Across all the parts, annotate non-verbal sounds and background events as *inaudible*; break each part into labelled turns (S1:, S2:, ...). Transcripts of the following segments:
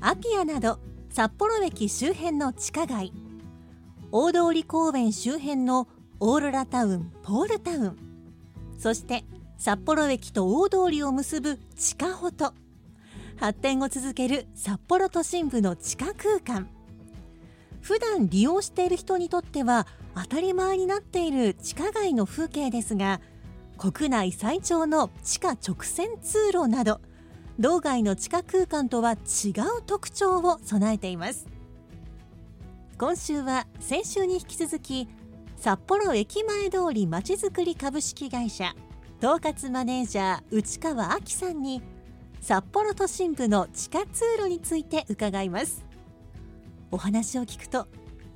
S1: アピアなど札幌駅周辺の地下街。大通公園周辺のオーロラタウンポールタウン。そして札幌駅と大通りを結ぶ地下歩と発展を続ける札幌都心部の地下空間。普段利用している人にとっては当たり前になっている地下街の風景ですが国内最長の地下直線通路など道外の地下空間とは違う特徴を備えています。今週は先週に引き続き札幌駅前通りまちづくり株式会社統括マネージャー内川亜紀さんに札幌都心部の地下通路について伺います。お話を聞くと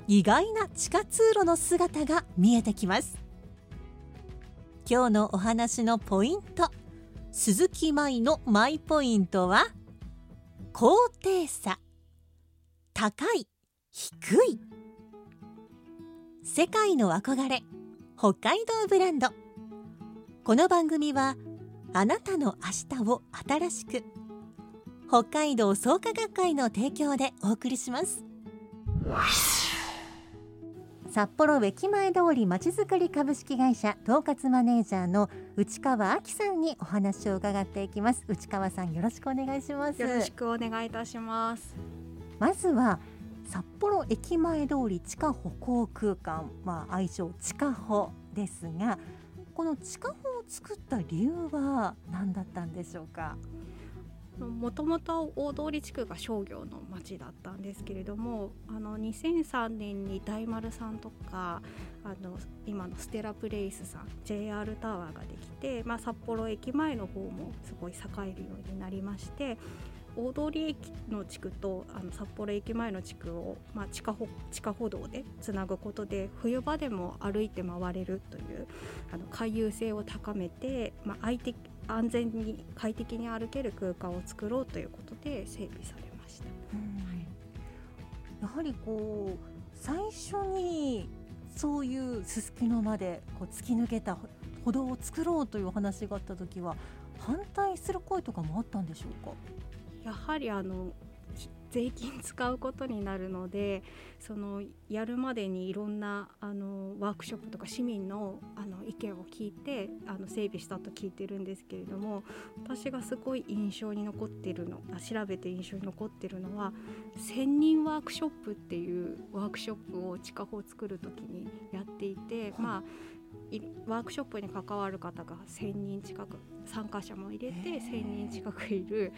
S1: 意外な地下通路の姿が見えてきます。今日のお話のポイント。鈴木舞のマイポイントは高低差高い低い。世界の憧れ北海道ブランド。この番組はあなたの明日を新しく北海道創価学会の提供でお送りします。札幌駅前通りまちづくり株式会社統括マネージャーの内川亜紀さんにお話を伺っていきます。内川さんよろしくお願いします。
S2: よろしくお願いいたします。
S1: まずは札幌駅前通り地下歩行空間、まあ、愛称地下歩ですがこの地下歩を作った理由は何だったんでしょうか？
S2: もともと大通地区が商業の町だったんですけれどもあの2003年に大丸さんとかあの今のステラプレイスさん JR タワーができて、まあ、札幌駅前の方もすごい栄えるようになりまして大通駅の地区とあの札幌駅前の地区を、まあ、地下歩地下歩道でつなぐことで冬場でも歩いて回れるというあの回遊性を高めて、まあ、安全に快適に歩ける空間を作ろうということで整備されました。
S1: やはりこう最初にそういうすすきのまでこう突き抜けた歩道を作ろうというお話があった時は反対する声とかもあったんでしょうか？
S2: やはりあの税金使うことになるのでそのやるまでにいろんなあのワークショップとか市民のあの意見を聞いてあの整備したと聞いてるんですけれども私がすごい印象に残ってるのあ調べて印象に残ってるのは千人ワークショップっていうワークショップを地下歩を作る時にやっていて、まあいワークショップに関わる方が1,000人近く参加者も入れて1,000人近くいる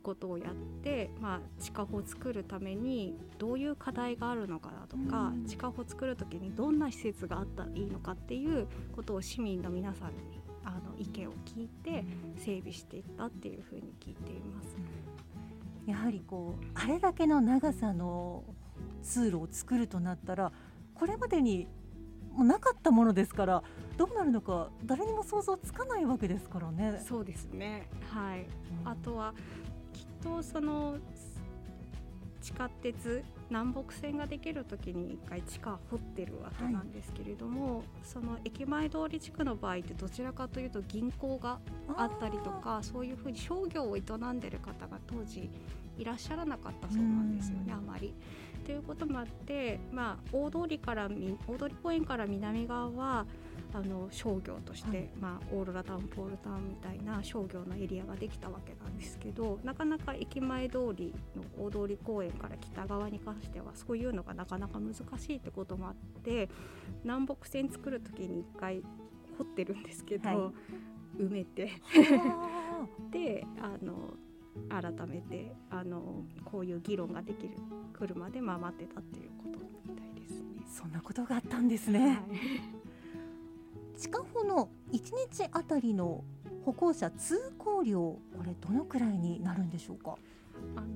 S2: ことをやって、まあ、地下歩を作るためにどういう課題があるのかなとか、
S1: うん。
S2: 地下歩を作る時にどんな施設があったらいいのかっていうことを市民の皆さんにあの意見を聞いて整備していったっていうふうに聞いています。
S1: やはりこうあれだけの長さの通路を作るとなったらこれまでにもうなかったものですからどうなるのか誰にも想像つかないわけですからね。
S2: そうですね。はい。
S1: うん。
S2: あとはとその地下鉄南北線ができる時に一回地下掘ってるわけなんですけれども、その駅前通り地区の場合ってどちらかというと銀行があったりとかそういうふうに商業を営んでる方が当時いらっしゃらなかったそうなんですよね、
S1: うん。
S2: あまり。ということもあって、まあ、大通りからみ大通公園から南側はあの商業として、
S1: はい。
S2: まあ、オーロラタウンポールタウンみたいな商業のエリアができたわけなんですけどなかなか駅前通りの大通公園から北側に関してはそういうのがなかなか難しいってこともあって南北線作る時に一回掘ってるんですけど、
S1: はい。
S2: 埋めて。
S1: は *laughs*
S2: であの改めてあのこういう議論ができる来るまでまあ待ってたっていうことみたいですね。
S1: あそんなことがあったんですね。
S2: はい
S1: 地下歩の1日あたりの歩行者通行量これどのくらいになるんでしょうか？
S2: あの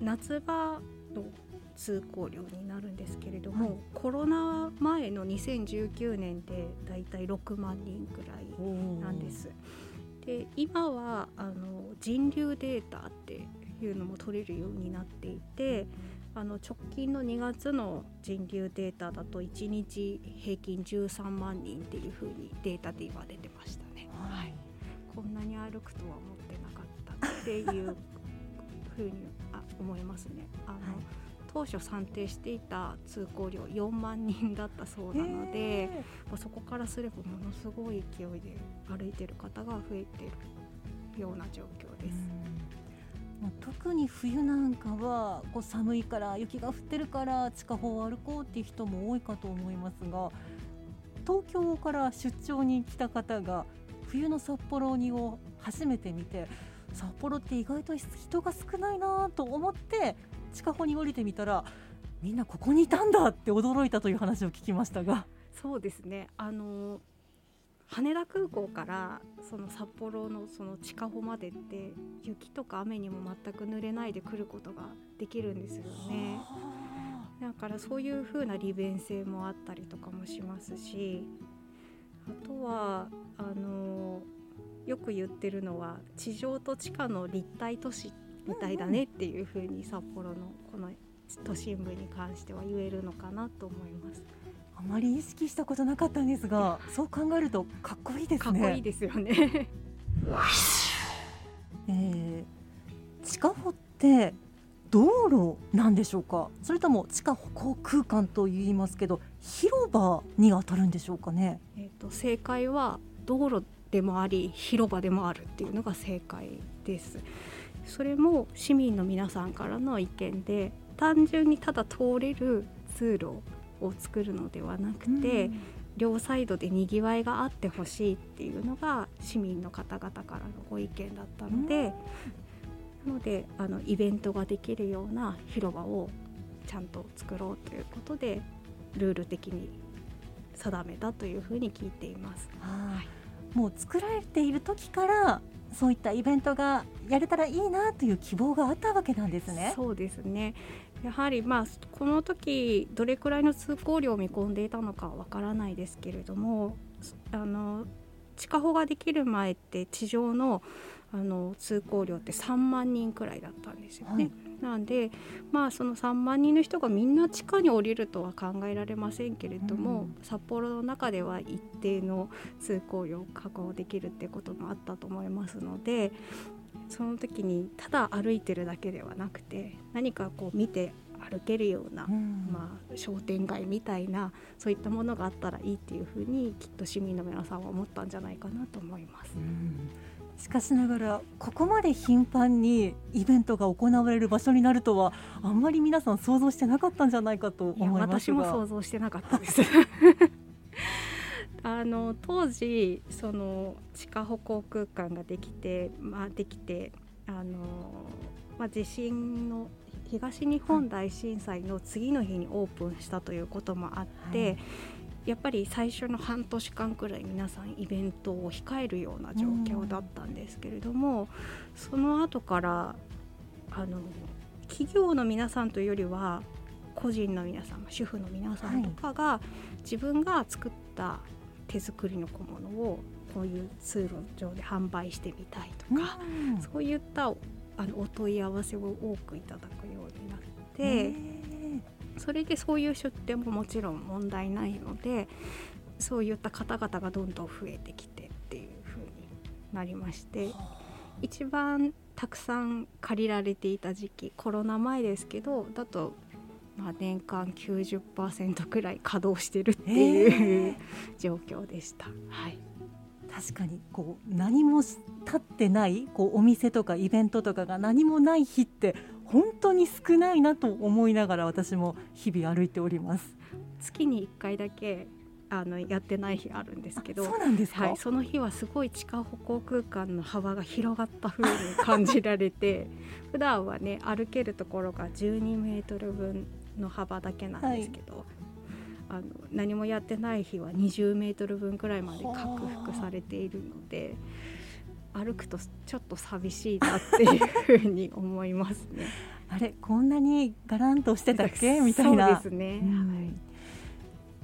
S2: 夏場の通行量になるんですけれども、
S1: はい
S2: コロナ前の2019年でだいたい6万人くらいなんです。で今はあの人流データっていうのも取れるようになっていてあの直近の2月の人流データだと1日平均13万人っていうふうにデータで言われてましたね。
S1: はい。
S2: こんなに歩くとは思ってなかったっていうふうにあ思いますね。あの、
S1: はい
S2: 当初算定していた通行量4万人だったそうなので、
S1: へ
S2: まあそこからすればものすごい勢いで歩いてる方が増えてるような状況
S1: ー
S2: です。
S1: まあ特に冬なんかはこう寒いから雪が降ってるから地下歩を歩こうっていう人も多いかと思いますが東京から出張に来た方が冬の札幌にを初めて見て札幌って意外と人が少ないなと思って地下歩に降りてみたらみんなここにいたんだって驚いたという話を聞きましたが。
S2: そうですね。あの羽田空港からその札幌のその地下歩までって雪とか雨にも全く濡れないで来ることができるんですよね。だからそういう風な利便性もあったりとかもしますしあとはあのよく言ってるのは地上と地下の立体都市みたいだねっていう風に札幌のこの都心部に関しては言えるのかなと思います。
S1: あまり意識したことなかったんですが、そう考えるとかっこいいですね。
S2: かっこいいですよね。*laughs*
S1: えー地下歩って道路なんでしょうか？それとも地下歩行空間と言いますけど、広場に当たるんでしょうかね？
S2: えっと正解は道路でもあり広場でもあるっていうのが正解です。それも市民の皆さんからの意見で単純にただ通れる通路を作るのではなくて、
S1: うん
S2: 両サイドでにぎわいがあってほしいっていうのが市民の方々からのご意見だったので、なのであのイベントができるような広場をちゃんと作ろうということでルール的に定めたというふうに聞いています。
S1: はい。もう作られている時からそういったイベントがやれたらいいなという希望があったわけなんですね。
S2: そうですねやはりまあこの時どれくらいの通行量を見込んでいたのかわからないですけれどもあの地下歩ができる前って地上のあの通行量って3万人くらいだったんですよね。
S1: はい
S2: なんでまあその3万人の人がみんな地下に降りるとは考えられませんけれども、
S1: うん
S2: 札幌の中では一定の通行量を確保できるっていうこともあったと思いますのでその時にただ歩いてるだけではなくて何かこう見て歩けるような、
S1: うん
S2: まあ、商店街みたいなそういったものがあったらいいっていうふうにきっと市民の皆さんは思ったんじゃないかなと思います。
S1: うんしかしながらここまで頻繁にイベントが行われる場所になるとはあんまり皆さん想像してなかったんじゃないかと思いますが
S2: 私も想像してなかったです。*laughs* あの当時その地下歩行空間ができて、まあ、できてあの、まあ、地震の東日本大震災の次の日にオープンしたということもあって、
S1: はい。
S2: やっぱり最初の半年間くらい皆さんイベントを控えるような状況だったんですけれども、その後からあの企業の皆さんというよりは個人の皆さん主婦の皆さんとかが、自分が作った手作りの小物をこういう通路上で販売してみたいとか、
S1: うん。
S2: そういったあのお問い合わせを多くいただくようになって。それでそういう出店ももちろん問題ないのでそういった方々がどんどん増えてきてっていう風になりまして一番たくさん借りられていた時期コロナ前ですけどだとまあ、年間90%くらい稼働してるっていう、状況でした。はい
S1: 確かにこう何も立ってないこうお店とかイベントとかが何もない日って本当に少ないなと思いながら私も日々歩いております。
S2: 月に1回だけあのやってない日あるんですけど
S1: そうなんですか、
S2: はい、その日はすごい地下歩行空間の幅が広がった風に感じられて *laughs* 普段はね歩けるところが12メートル分の幅だけなんですけど、あの何もやってない日は20メートル分くらいまで拡幅されているので歩くとちょっと寂しいなっていうふうに思いますね。*laughs*
S1: あれこんなにガランとしてたっけ？*laughs* みたいな。
S2: そうですね、
S1: うん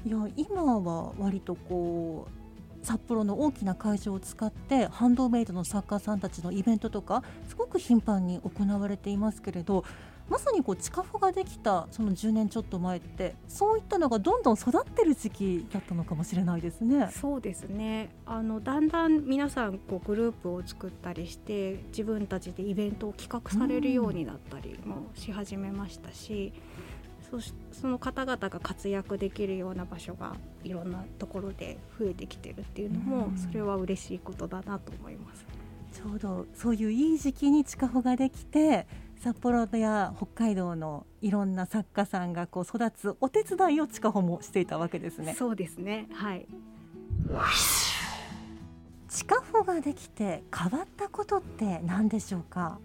S1: いや今は割とこう札幌の大きな会場を使ってハンドメイドの作家さんたちのイベントとかすごく頻繁に行われていますけれどまさにこう地下歩ができたその10年ちょっと前ってそういったのがどんどん育ってる時期だったのかもしれないですね。
S2: そうですねあのだんだん皆さんこうグループを作ったりして自分たちでイベントを企画されるようになったりもし始めましたし、そしその方々が活躍できるような場所がいろんなところで増えてきてるっていうのも、
S1: うん
S2: それは嬉しいことだなと思います。
S1: ちょうどそういういい時期に地下歩ができて札幌や北海道のいろんな作家さんがこう育つお手伝いを地下歩もしていたわけですね。
S2: そうですねはい
S1: 地下歩ができて変わったことって何でしょうか？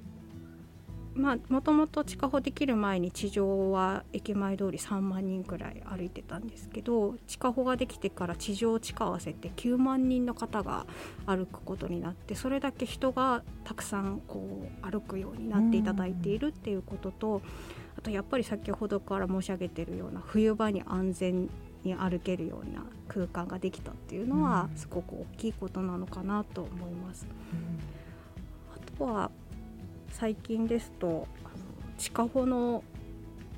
S2: まあもともと地下歩できる前に地上は駅前通り3万人くらい歩いてたんですけど地下歩ができてから地上地下合わせて9万人の方が歩くことになってそれだけ人がたくさんこう歩くようになっていただいているっていうこととあとやっぱり先ほどから申し上げているような冬場に安全に歩けるような空間ができたっていうのは
S1: うん
S2: すごく大きいことなのかなと思います。あとは最近ですとあの地下歩の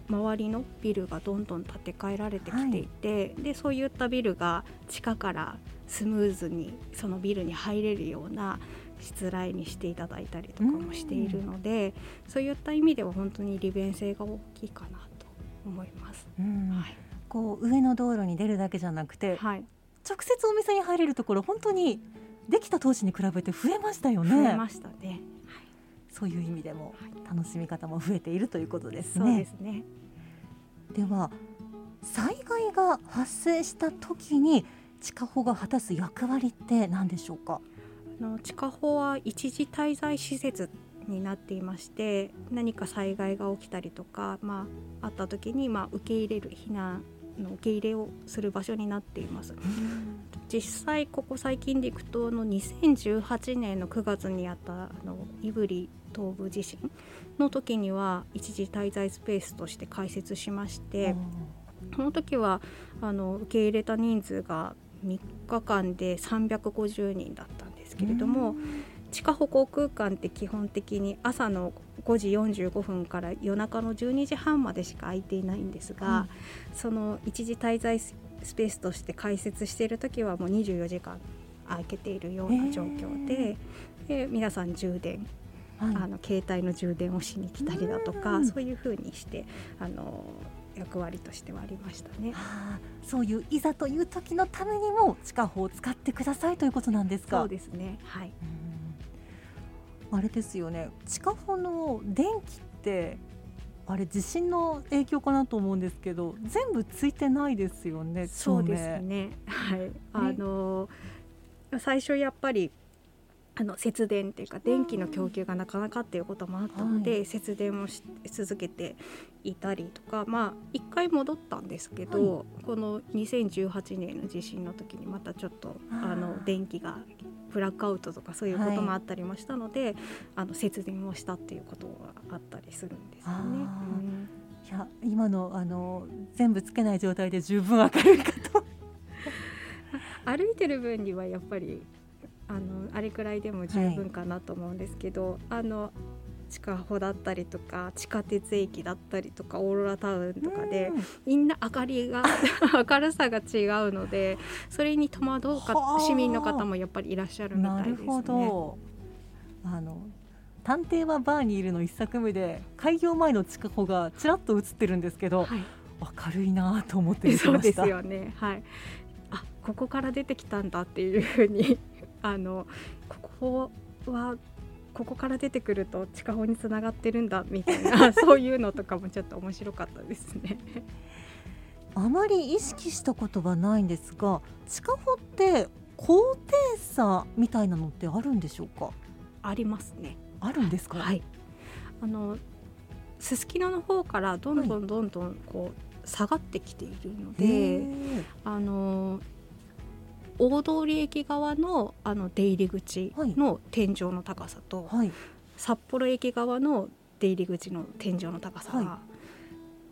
S2: 周りのビルがどんどん建て替えられてきていて、でそういったビルが地下からスムーズにそのビルに入れるようなしつらいにしていただいたりとかもしているので、そういった意味では本当に利便性が大きいかなと思います。
S1: うん
S2: はい
S1: こう上の道路に出るだけじゃなくて
S2: はい、
S1: 直接お店に入れるところ本当にできた当時に比べて増えましたよね。
S2: 増えましたね。
S1: そういう意味でも楽しみ方も増えているということです
S2: そうで
S1: ね。
S2: すね。
S1: では災害が発生した時に地下歩が果たす役割って何でしょうか？
S2: あの地下歩は一時滞在施設になっていまして何か災害が起きたりとか、まあ、あった時に、まあ、受け入れる避難の受け入れをする場所になっています実際ここ最近でいくとあの2018年の9月にあったあの胆振東部地震の時には一時滞在スペースとして開設しまして、その時はあの受け入れた人数が3日間で350人だったんですけれども、地下歩行空間って基本的に朝の5時45分から夜中の12時半までしか空いていないんですが、
S1: は
S2: その一時滞在スペースとして開設している時はもう24時間空けているような状況でで皆さん充電
S1: はい
S2: あの携帯の充電をしに来たりだとか、
S1: うん
S2: そういうふうにしてあの役割としてはありましたね。
S1: はあそういういざという時のためにも地下歩を使ってくださいということなんですか？
S2: そうですね。はい。
S1: うんあれですよね地下歩の電気ってあれ地震の影響かなと思うんですけど全部ついてないですよね
S2: そうですね。はい。あの最初やっぱりあの節電っていうか電気の供給がなかなかっていうこともあったので、
S1: は
S2: 節電をし続けていたりとかまあ一回戻ったんですけど、この2018年の地震の時にまたちょっと
S1: あ
S2: の電気がブラックアウトとかそういうこともあったりもしたので、あの節電をしたっていうことがあったりするんですよね。
S1: いや今のあの全部つけない状態で十分明るいかと。*laughs*
S2: 歩いてる分にはやっぱりあのあれくらいでも十分かなと思うんですけど、あの地下歩だったりとか地下鉄駅だったりとかオーロラタウンとかで
S1: うん。
S2: みんな明かりが *laughs* 明るさが違うのでそれに戸惑うか
S1: はあ。
S2: 市民の方もやっぱりいらっしゃるみたですね。
S1: ないるほど。あの探偵はバーにいるの一作目で開業前の地下歩がちらっと映ってるんですけど、
S2: はい、
S1: 明るいなと思って見て
S2: そうですよね。はい。あここから出てきたんだっていうふうに *laughs* あのここはここから出てくると地下法につながってるんだみたいな *laughs* そういうのとかもちょっと面白かったですね。
S1: あまり意識したことがないんですが地下歩って高低差みたいなのってあるんでしょうか？
S2: ありますね。
S1: あるんですか？
S2: はい。あのすすきのの方からどんどんどんどんこう下がってきているの
S1: へ
S2: で、
S1: ー
S2: あの大通駅側のあの出入り口の天井の高さと、
S1: はい
S2: 札幌駅側の出入り口の天井の高さ
S1: は
S2: が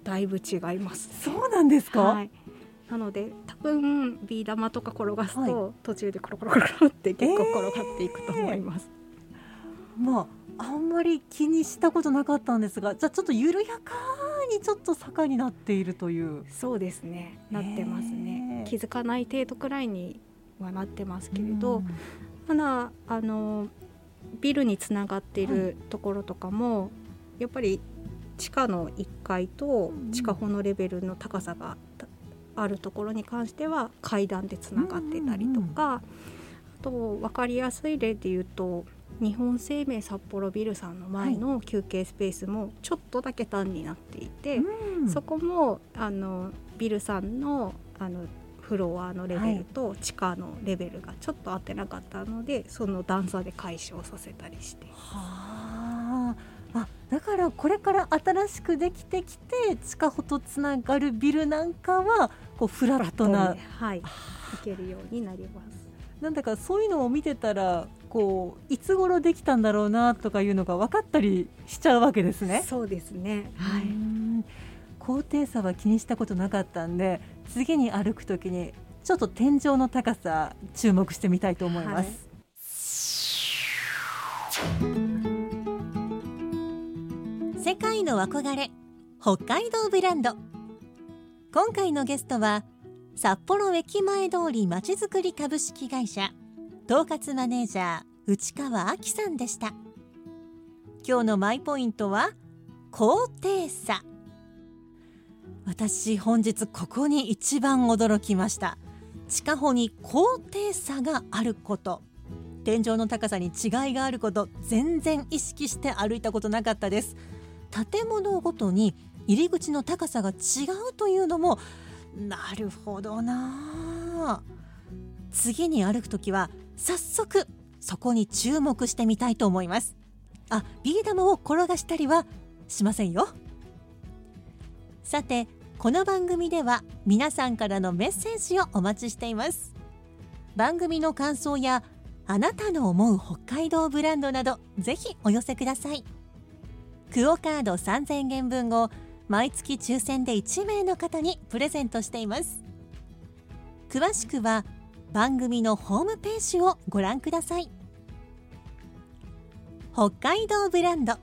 S2: だいぶ違います。
S1: そうなんですか、
S2: はい。なので多分ビー玉とか転がすと、
S1: は
S2: 途中でコロコロコロコロって結構転がっていくと思います。
S1: まああんまり気にしたことなかったんですがじゃあちょっと緩やかにちょっと坂になっているという。
S2: そうですね。なってます
S1: へ
S2: ね。
S1: ー。
S2: 気づかない程度くらいにはなってますけれど、
S1: うん。
S2: ただあのビルにつながっているところとかも、やっぱり地下の1階と地下歩のレベルの高さがたあるところに関しては階段でつながってたりとか、あと分かりやすい例で言うと日本生命札幌ビルさんの前の休憩スペースもちょっとだけ段になっていて、
S1: うん。
S2: そこもあのビルさんのあのフロアのレベルと地下のレベルがちょっと合ってなかったのでその段差で解消させたりして。
S1: はあ。あだからこれから新しくできてきて地下歩とつながるビルなんかはこうフラットな。
S2: はい。行けるようになります。
S1: なんだかそういうのを見てたらこういつ頃できたんだろうなとかいうのが分かったりしちゃうわけですね。
S2: そうですね。
S1: う
S2: はい。
S1: ん高低差は気にしたことなかったんで次に歩くときにちょっと天井の高さ注目してみたいと思います。世界の憧れ北海道ブランド今回のゲストは札幌駅前通りまちづくり株式会社統括マネージャー内川亜紀さんでした。今日のマイポイントは高低差。私本日ここに一番驚きました。地下に高低差があること。天井の高さに違いがあること全然意識して歩いたことなかったです。建物ごとに入り口の高さが違うというのもなるほどな次に歩くときは早速そこに注目してみたいと思います。あビー玉を転がしたりはしませんよ。さてこの番組では皆さんからのメッセージをお待ちしています。番組の感想やあなたの思う北海道ブランドなどぜひお寄せください。クオカード3000円分を毎月抽選で1名の方にプレゼントしています。詳しくは番組のホームページをご覧ください。北海道ブランド。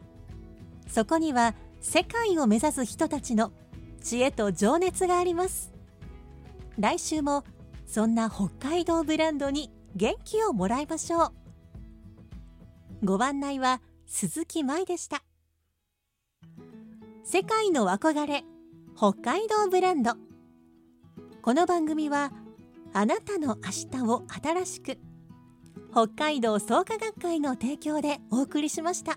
S1: そこには世界を目指す人たちの知恵と情熱があります。来週もそんな北海道ブランドに元気をもらいましょう。ご案内は鈴木舞でした。世界の憧れ北海道ブランド。この番組はあなたの明日を新しく北海道創価学会の提供でお送りしました。